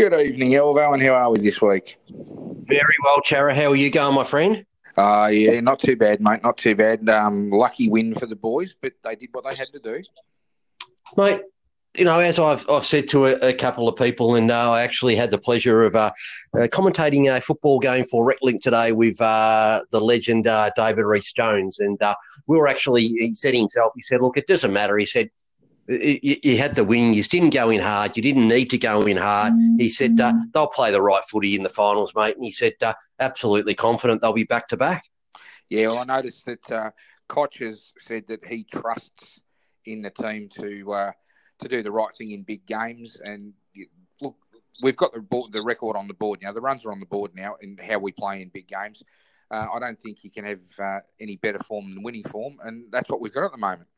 Good evening, Elvo, and how are we this week? Very well, Chara. How are you going, my friend? Uh, yeah, not too bad, mate. Not too bad. Um, lucky win for the boys, but they did what they had to do. Mate, you know, as I've, I've said to a, a couple of people, and uh, I actually had the pleasure of uh, uh, commentating a football game for RecLink today with uh, the legend uh, David Rhys Jones. And uh, we were actually, he said himself, he said, look, it doesn't matter. He said, you, you, had the win. You didn't go in hard. You didn't need to go in hard. He said uh, they'll play the right footy in the finals, mate. And he said uh, absolutely confident they'll be back to back. Yeah, well, I noticed that uh, Koch has said that he trusts in the team to uh, to do the right thing in big games. And look, we've got the board, the record on the board now. The runs are on the board now in how we play in big games. Uh, I don't think you can have uh, any better form than winning form, and that's what we've got at the moment.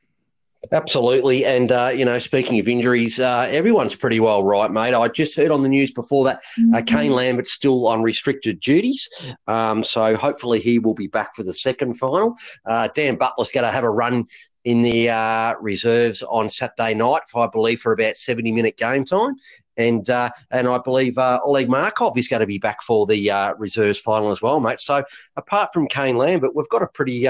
Absolutely. And, uh, you know, speaking of injuries, uh, everyone's pretty well right, mate. I just heard on the news before that uh, mm-hmm. Kane Lambert's still on restricted duties. Um, so hopefully he will be back for the second final. Uh, Dan Butler's going to have a run in the uh, reserves on Saturday night, I believe, for about 70 minute game time. And uh, and I believe Oleg Markov is going to be back for the reserves final as well, mate. So apart from Kane Lambert, we've got a pretty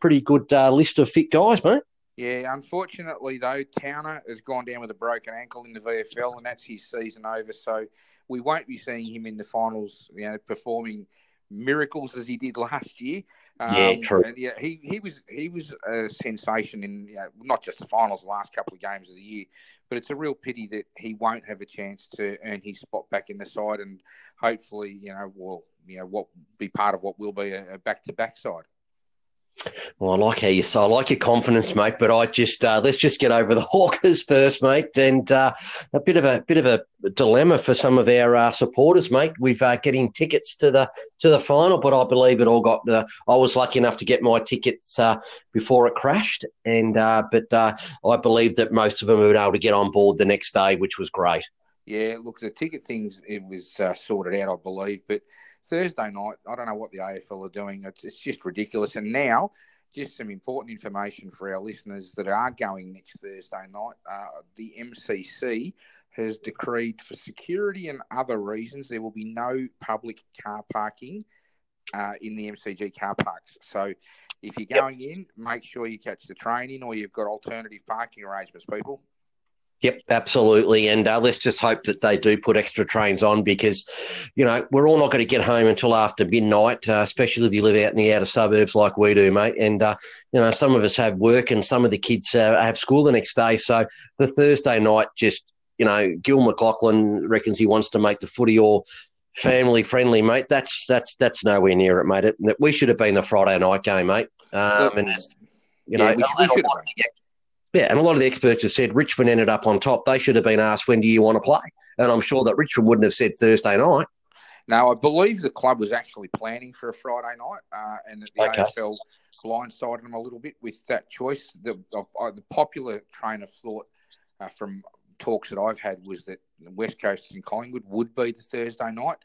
pretty good list of fit guys, mate. Yeah, unfortunately though, Towner has gone down with a broken ankle in the VFL, and that's his season over. So we won't be seeing him in the finals, you know, performing miracles as he did last year. Um, yeah, true. yeah, he, he was he was a sensation in you know, not just the finals, the last couple of games of the year, but it's a real pity that he won't have a chance to earn his spot back in the side, and hopefully, you know, will you know what be part of what will be a back to back side. Well, I like how you say, I like your confidence, mate. But I just uh, let's just get over the Hawkers first, mate. And uh, a bit of a bit of a dilemma for some of our uh, supporters, mate. We've uh, getting tickets to the to the final, but I believe it all got. Uh, I was lucky enough to get my tickets uh, before it crashed, and but I believe that most of them were able to get on board the next day, which was great. Yeah, look, the ticket things it was sorted out, I believe, but Thursday night, I don't know what the AFL are doing. It's, it's just ridiculous. And now, just some important information for our listeners that are going next Thursday night. Uh, the MCC has decreed for security and other reasons there will be no public car parking uh, in the MCG car parks. So if you're going yep. in, make sure you catch the train in or you've got alternative parking arrangements, people. Yep, absolutely. And uh, let's just hope that they do put extra trains on because, you know, we're all not going to get home until after midnight, uh, especially if you live out in the outer suburbs like we do, mate. And, uh, you know, some of us have work and some of the kids uh, have school the next day. So the Thursday night, just, you know, Gil McLachlan reckons he wants to make the footy all family friendly, mate. That's that's that's nowhere near it, mate. It, we should have been the Friday night game, mate. Um, and, you know, yeah, we, we yeah, and a lot of the experts have said Richmond ended up on top. They should have been asked, when do you want to play? And I'm sure that Richmond wouldn't have said Thursday night. No, I believe the club was actually planning for a Friday night, uh, and that the okay. AFL blindsided them a little bit with that choice. The, uh, the popular train of thought uh, from talks that I've had was that West Coast and Collingwood would be the Thursday night.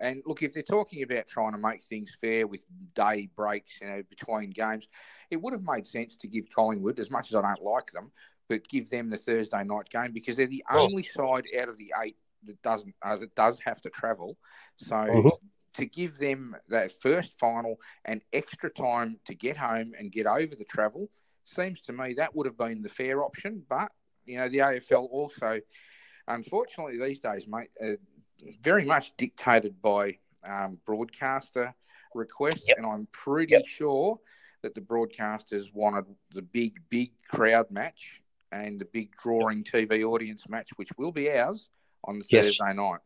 And look, if they're talking about trying to make things fair with day breaks, you know, between games, it would have made sense to give Collingwood, as much as I don't like them, but give them the Thursday night game because they're the only side out of the eight that doesn't uh, that does have to travel. So mm-hmm. to give them that first final and extra time to get home and get over the travel seems to me that would have been the fair option. But you know the AFL also, unfortunately these days, mate, uh, very much dictated by um, broadcaster requests, yep. and I'm pretty yep. sure that the broadcasters wanted the big, big crowd match and the big drawing TV audience match, which will be ours on the yes. Thursday night.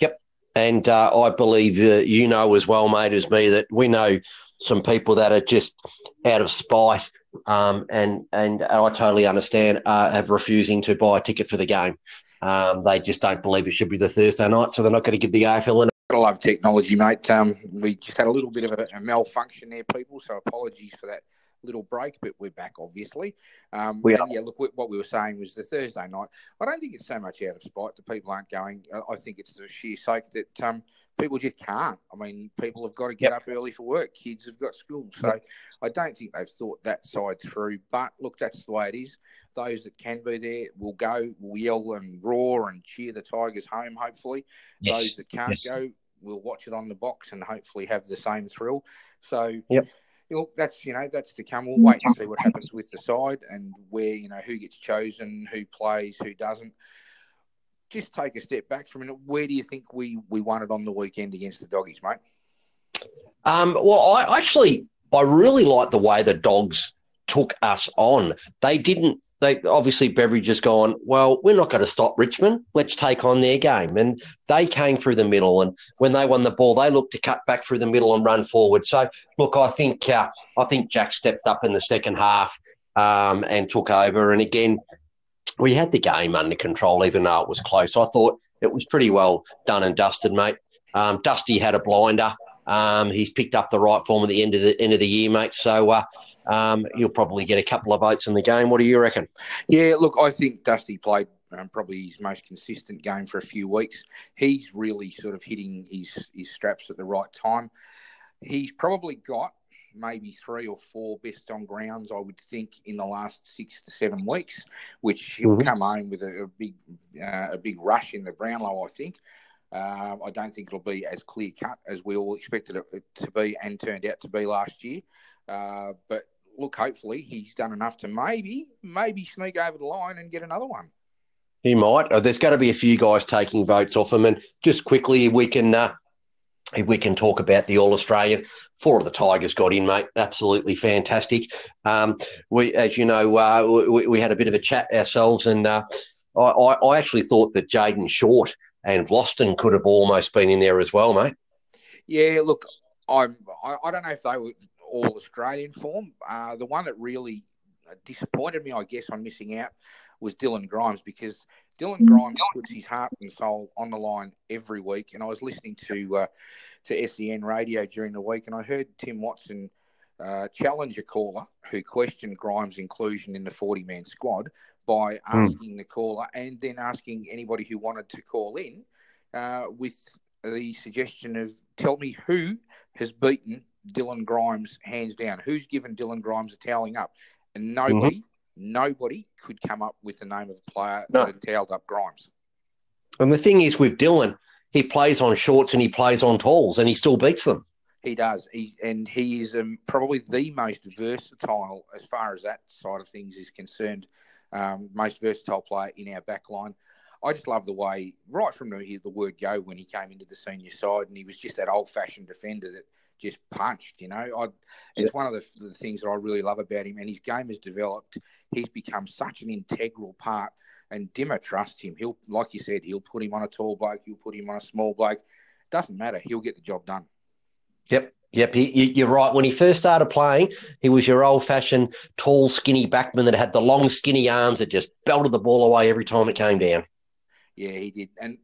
Yep. And uh, I believe uh, you know as well, mate, as me, that we know some people that are just out of spite um, and, and I totally understand uh, have refusing to buy a ticket for the game. Um, they just don't believe it should be the Thursday night, so they're not going to give the AFL an I love technology, mate. Um, we just had a little bit of a, a, malfunction there, people. So apologies for that little break, but we're back, obviously. Um, we are. yeah, look, what we were saying was the Thursday night. I don't think it's so much out of spite that people aren't going. I think it's the sheer sake that um, people just can't. I mean, people have got to get yep. up early for work. Kids have got school. So yep. I don't think they've thought that side through. But look, that's the way it is. Those that can be there will go, will yell and roar and cheer the Tigers home, hopefully. Yes. Those that can't yes. go will watch it on the box and hopefully have the same thrill. So, yep. Look, that's you know that's to come. We'll wait and see what happens with the side and where you know who gets chosen, who plays, who doesn't just take a step back from it. Where do you think we we won it on the weekend against the doggies, mate? Um, well, I actually I really like the way the dogs took us on. They didn't. They obviously Beveridge has gone. Well, we're not going to stop Richmond. Let's take on their game, and they came through the middle. And when they won the ball, they looked to cut back through the middle and run forward. So, look, I think uh, I think Jack stepped up in the second half um, and took over. And again, we had the game under control, even though it was close. I thought it was pretty well done and dusted, mate. Um, Dusty had a blinder. Um, he's picked up the right form at the end of the end of the year, mate. So uh, um, you'll probably get a couple of votes in the game. What do you reckon? Yeah, look, I think Dusty played um, probably his most consistent game for a few weeks. He's really sort of hitting his his straps at the right time. He's probably got maybe three or four best on grounds, I would think, in the last six to seven weeks, which he'll mm-hmm. come home with a, a big uh, a big rush in the Brownlow, I think. Uh, I don't think it'll be as clear cut as we all expected it to be and turned out to be last year. Uh, but look, hopefully he's done enough to maybe maybe sneak over the line and get another one. He might. Oh, there's got to be a few guys taking votes off him, and just quickly we can uh, we can talk about the All Australian. Four of the Tigers got in, mate. Absolutely fantastic. Um, we, as you know, uh, we, we, had a bit of a chat ourselves, and uh, I, I, actually thought that Jayden Short and Vlastuin could have almost been in there as well, mate. Yeah, look, I'm. I, I don't know if they were all Australian form. Uh, the one that really disappointed me, I guess, on missing out was Dylan Grimes because Dylan mm. Grimes puts his heart and soul on the line every week. And I was listening to uh, to SEN radio during the week, and I heard Tim Watson uh, challenge a caller who questioned Grimes' inclusion in the 40 man squad by mm. asking mm. the caller and then asking anybody who wanted to call in uh, with the suggestion of tell me who has beaten Dylan Grimes hands down. Who's given Dylan Grimes a toweling up? And nobody, mm-hmm. nobody could come up with the name of a player no. that had towelled up Grimes. And the thing is with Dylan, he plays on shorts and he plays on talls and he still beats them. He does. He and he is um, probably the most versatile as far as that side of things is concerned. Um, most versatile player in our back line. I just love the way, right from the, the word go, when he came into the senior side, and he was just that old fashioned defender that just punched. You know, I, it's yeah. one of the, the, things that I really love about him. And his game has developed. He's become such an integral part. And Dimma trusts him. He'll, like you said, he'll put him on a tall bloke. He'll put him on a small bloke. Doesn't matter. He'll get the job done. Yep. Yep, he, you're right. When he first started playing, he was your old-fashioned, tall, skinny backman that had the long, skinny arms that just belted the ball away every time it came down. Yeah, he did. And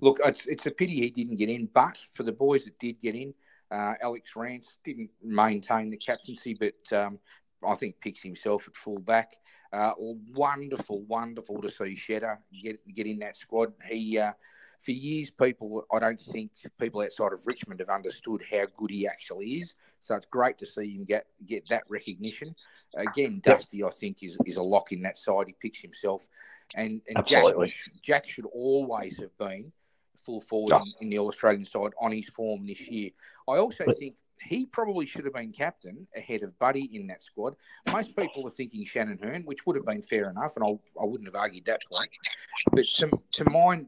look, it's, it's a pity he didn't get in. But for the boys that did get in, uh, Alex Rance didn't maintain the captaincy, but um, I think picks himself at full back. Uh, wonderful, wonderful to see Shedder get get in that squad. He, uh, for years, people I don't think people outside of Richmond have understood how good he actually is. So it's great to see him get get that recognition. Again, Dusty, I think, is is a lock in that side. He picks himself, and, and Jack, Jack should always have been full forward in, in, the All Australian side on his form this year. I also think he probably should have been captain ahead of Buddy in that squad. Most people are thinking Shannon Hurn, which would have been fair enough, and I would not have argued that point. But to, to my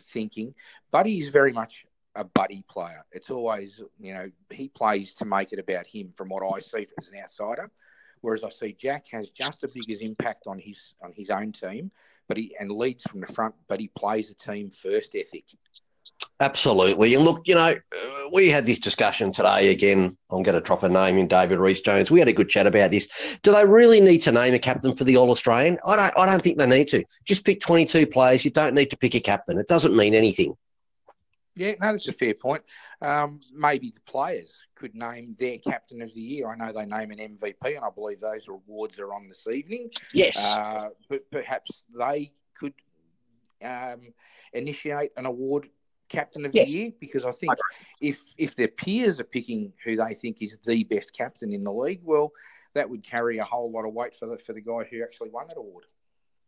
thinking, Buddy is very much a buddy player. It's always, you know, he plays to make it about him from what I see as an outsider. Whereas I see Jack has just as big as impact on his on his own team, but he and leads from the front, but he plays a team first ethic. Absolutely. And look, you know, we had this discussion today again. I'm going to drop a name in David Rhys Jones. We had a good chat about this. Do they really need to name a captain for the All Australian? I don't, I don't think they need to. Just pick 22 players. You don't need to pick a captain. It doesn't mean anything. Yeah, no, that's a fair point. Um, maybe the players could name their captain of the year. I know they name an MVP, and I believe those awards are on this evening. Yes. Uh, but perhaps they could um, initiate an award captain of yes. the year because I think if if their peers are picking who they think is the best captain in the league, well, that would carry a whole lot of weight for the for the guy who actually won that award.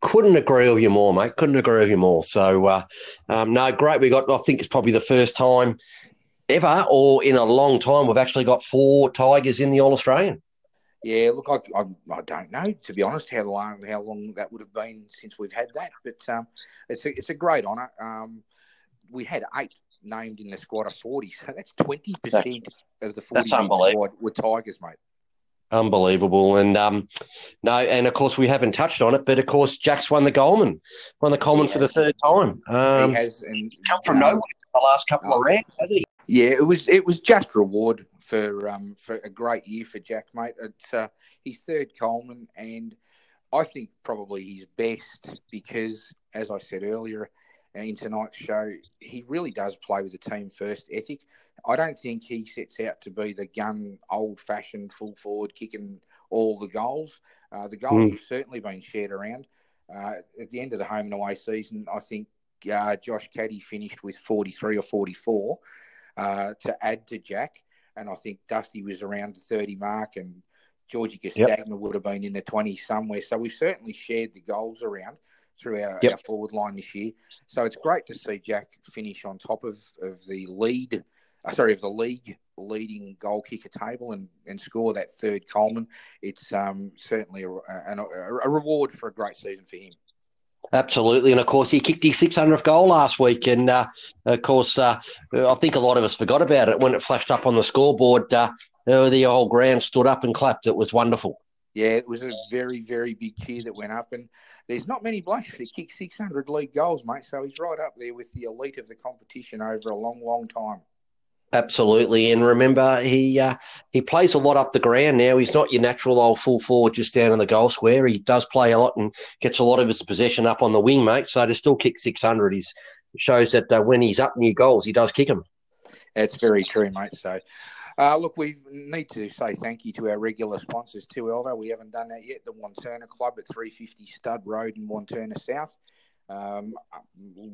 Couldn't agree with you more, mate. Couldn't agree with you more. So, uh, um, no, great. We got. I think it's probably the first time ever, or in a long time, we've actually got four Tigers in the All Australian. Yeah, look, I, I, I, don't know to be honest how long how long that would have been since we've had that, but um, it's a it's a great honour. Um, we had eight named in the squad of forty, so that's twenty percent of the forty squad were Tigers, mate. Unbelievable, and um, no, and of course we haven't touched on it, but of course Jack's won the Coleman, won the Coleman for the third time. Um, he has, and come from nowhere the last couple of rounds, hasn't he? Yeah, it was it was just reward for um for a great year for Jack, mate. It's uh, his third Coleman, and I think probably his best because, as I said earlier, in tonight's show, he really does play with a team first ethic. I don't think he sets out to be the gun, old fashioned full forward kicking all the goals. Uh, the goals mm. have certainly been shared around. Uh, at the end of the home and away season, I think uh, Josh Caddy finished with 43 or 44 uh, to add to Jack. And I think Dusty was around the 30 mark and Georgie Castagna yep. would have been in the 20s somewhere. So we've certainly shared the goals around through our, yep. our, forward line this year. So it's great to see Jack finish on top of, of the lead, uh, sorry, of the league leading goal kicker table and, and score that third Coleman. It's um, certainly a, a, a, reward for a great season for him. Absolutely, and of course he kicked his 600th goal last week, and uh, of course uh, I think a lot of us forgot about it when it flashed up on the scoreboard. Uh, the whole ground stood up and clapped. It was wonderful. Yeah, it was a very, very big cheer that went up, and there's not many blokes that kick 600 league goals, mate. So he's right up there with the elite of the competition over a long, long time. Absolutely, and remember he uh, he plays a lot up the ground now. He's not your natural old full forward just down in the goal square. He does play a lot and gets a lot of his possession up on the wing, mate. So to still kick six hundred, he shows that uh, when he's up new goals, he does kick them. That's very true, mate. So uh, look, we need to say thank you to our regular sponsors too, Elvo. We haven't done that yet. The Wantirna Club at 350 Stud Road in Wantirna South, um,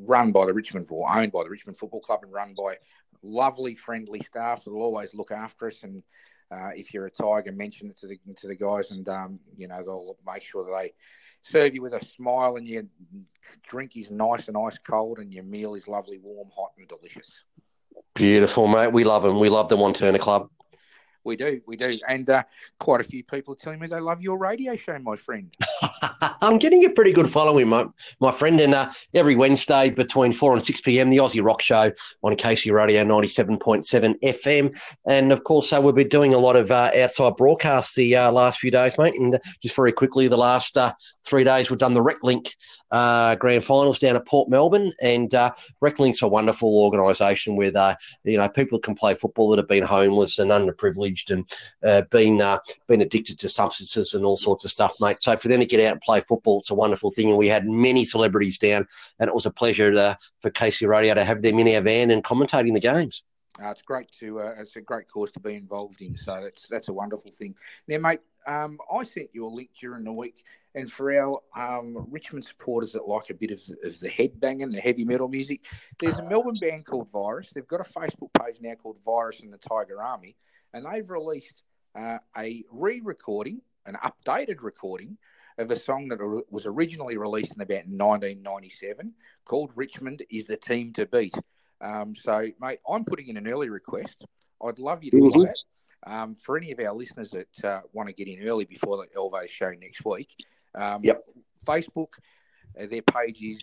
run by the Richmond, or owned by the Richmond Football Club, and run by lovely, friendly staff that will always look after us. And uh, if you're a Tiger, mention it to the to the guys, and um, you know they'll make sure that they serve you with a smile, and your drink is nice and ice cold, and your meal is lovely, warm, hot, and delicious. Beautiful, mate. We love them. We love the Wantirna Club. We do, we do, and uh, quite a few people are telling me they love your radio show, my friend. I'm getting a pretty good following, my my friend, and uh, every Wednesday between four and six p.m. the Aussie Rock Show on Casey Radio ninety seven point seven FM, and of course, uh, we've been doing a lot of uh, outside broadcasts the uh, last few days, mate. And just very quickly, the last uh, three days we've done the RecLink Grand Finals down at Port Melbourne, and RecLink's a wonderful organisation with you know people can play football that have been homeless and underprivileged and uh, been uh, been addicted to substances and all sorts of stuff, mate. So for them to get out and play football, it's a wonderful thing. And we had many celebrities down, and it was a pleasure to, for Casey Radio to have them in our van and commentating the games. Uh, it's great to uh, it's a great cause to be involved in. So that's that's a wonderful thing. Now, mate, um, I sent you a link during the week, and for our um, Richmond supporters that like a bit of, of the headbanging, the heavy metal music, there's a Melbourne band called Virus. They've got a Facebook page now called Virus and the Tiger Army, and they've released uh, a re-recording, an updated recording of a song that was originally released in about 1997 called "Richmond is the Team to Beat." Um, so, mate, I'm putting in an early request. I'd love you to mm-hmm. play it. Um, for any of our listeners that uh, want to get in early before the Elvo show next week, um, yep. Facebook, uh, their page is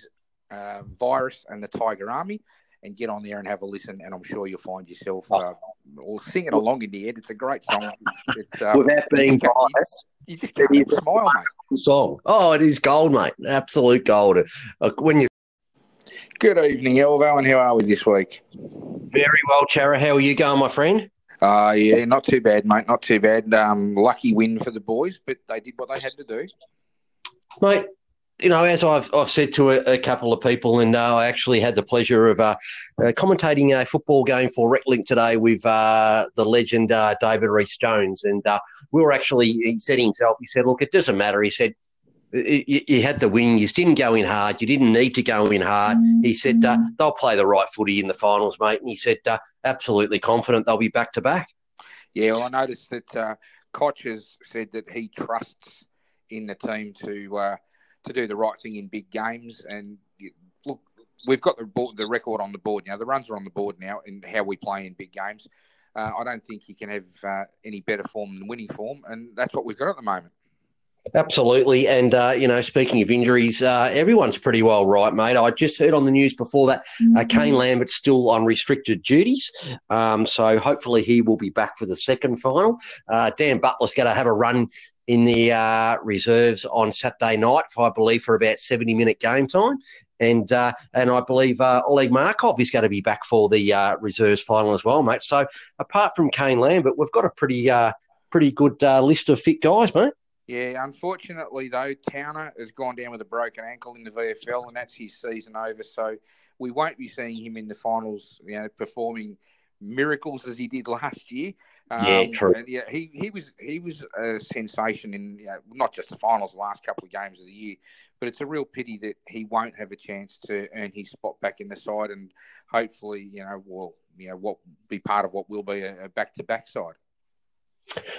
uh, Virus and the Tiger Army and get on there and have a listen, and I'm sure you'll find yourself oh. uh, or singing along in the end. It's a great song. It's, uh, Without being biased, you just can't smile, mate. Song. Oh, it is gold, mate. Absolute gold. Uh, when you. Good evening, Elvo, and how are we this week? Very well, Chara. How are you going, my friend? Uh, yeah, not too bad, mate. Not too bad. Um, lucky win for the boys, but they did what they had to do. Mate, you know, as I've, I've said to a, a couple of people, and uh, I actually had the pleasure of uh, uh, commentating a football game for RecLink today with uh, the legend uh, David Rhys Jones. And uh, we were actually, he said himself, he said, look, it doesn't matter. He said, you, you had the wing, you didn't go in hard, you didn't need to go in hard. He said, they'll play the right footy in the finals, mate. And he said, absolutely confident they'll be back to back. Yeah, well, I noticed that uh, Koch has said that he trusts in the team to to do the right thing in big games. And look, we've got the board, the record on the board now. The runs are on the board now and how we play in big games. Uh, I don't think you can have uh, any better form than winning form, and that's what we've got at the moment. Absolutely, and uh, you know, speaking of injuries, uh, everyone's pretty well right, mate. I just heard on the news before that uh, mm-hmm. Kane Lambert's still on restricted duties, um, so hopefully he will be back for the second final. Uh, Dan Butler's going to have a run in the uh, reserves on Saturday night, I believe, for about 70 minute game time. And uh, and I believe uh, Oleg Markov is going to be back for the uh, reserves final as well, mate. So apart from Kane Lambert, we've got a pretty uh, pretty good uh, list of fit guys, mate. Yeah, unfortunately though, Towner has gone down with a broken ankle in the VFL, and that's his season over. So we won't be seeing him in the finals, you know, performing miracles as he did last year. Um, yeah, true. yeah, he, he was he was a sensation in you know, not just the finals, the last couple of games of the year, but it's a real pity that he won't have a chance to earn his spot back in the side, and hopefully, you know, will you know what be part of what will be a back to back side.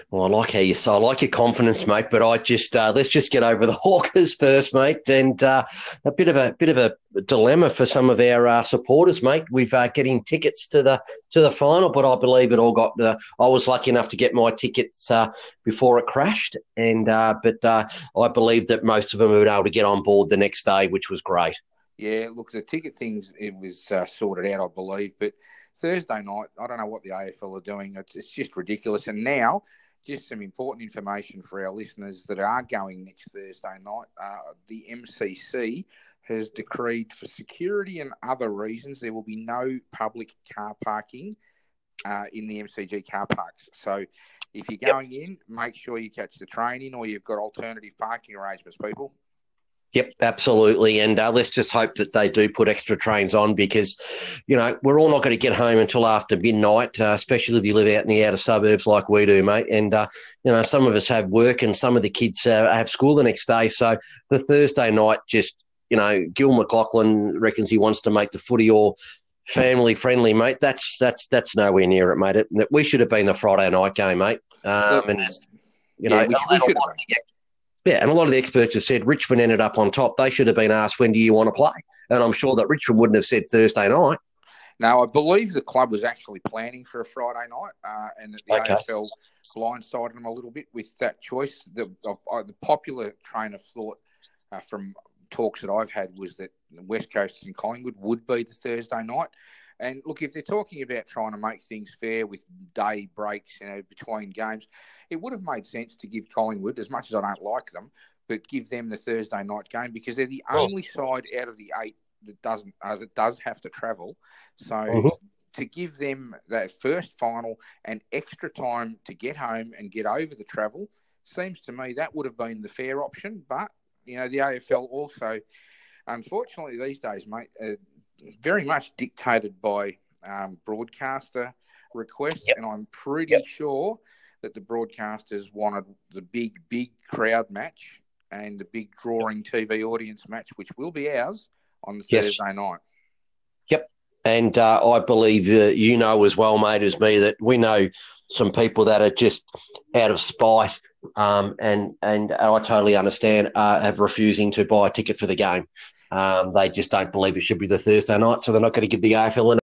Well, I like how you say. I like your confidence, mate. But I just uh, let's just get over the Hawkers first, mate. And uh, a bit of a bit of a dilemma for some of our uh, supporters, mate. We've uh, getting tickets to the to the final, but I believe it all got. Uh, I was lucky enough to get my tickets uh, before it crashed, and but I believe that most of them were able to get on board the next day, which was great. Yeah, look, the ticket things it was sorted out, I believe, but Thursday night, I don't know what the AFL are doing. It's, it's just ridiculous. And now, just some important information for our listeners that are going next Thursday night. Uh, the MCC has decreed for security and other reasons there will be no public car parking uh, in the MCG car parks. So if you're going yep. in, make sure you catch the train in or you've got alternative parking arrangements, people. Yep, absolutely. And uh, let's just hope that they do put extra trains on because, you know, we're all not going to get home until after midnight, uh, especially if you live out in the outer suburbs like we do, mate. And, uh, you know, some of us have work and some of the kids uh, have school the next day. So the Thursday night, just, you know, Gil McLachlan reckons he wants to make the footy all family friendly, mate. That's that's that's nowhere near it, mate. It, we should have been the Friday night game, mate. Um, and, you know, yeah, yeah, and a lot of the experts have said Richmond ended up on top. They should have been asked, when do you want to play? And I'm sure that Richmond wouldn't have said Thursday night. Now, I believe the club was actually planning for a Friday night, uh, and that the okay. AFL blindsided them a little bit with that choice. The, uh, the popular train of thought uh, from talks that I've had was that West Coast and Collingwood would be the Thursday night. And look, if they're talking about trying to make things fair with day breaks, you know, between games, it would have made sense to give Collingwood, as much as I don't like them, but give them the Thursday night game because they're the oh. only side out of the eight that doesn't uh, that does have to travel. So mm-hmm. to give them that first final and extra time to get home and get over the travel seems to me that would have been the fair option. But you know, the AFL also, unfortunately, these days, mate, uh, very much dictated by um, broadcaster requests, yep. and I'm pretty yep. sure that the broadcasters wanted the big, big crowd match and the big drawing TV audience match, which will be ours on the yes. Thursday night. Yep. And uh, I believe uh, you know as well, mate, as me, that we know some people that are just out of spite, um, and and I totally understand uh, have refusing to buy a ticket for the game. Um, they just don't believe it should be the Thursday night, so they're not going to give the AFL an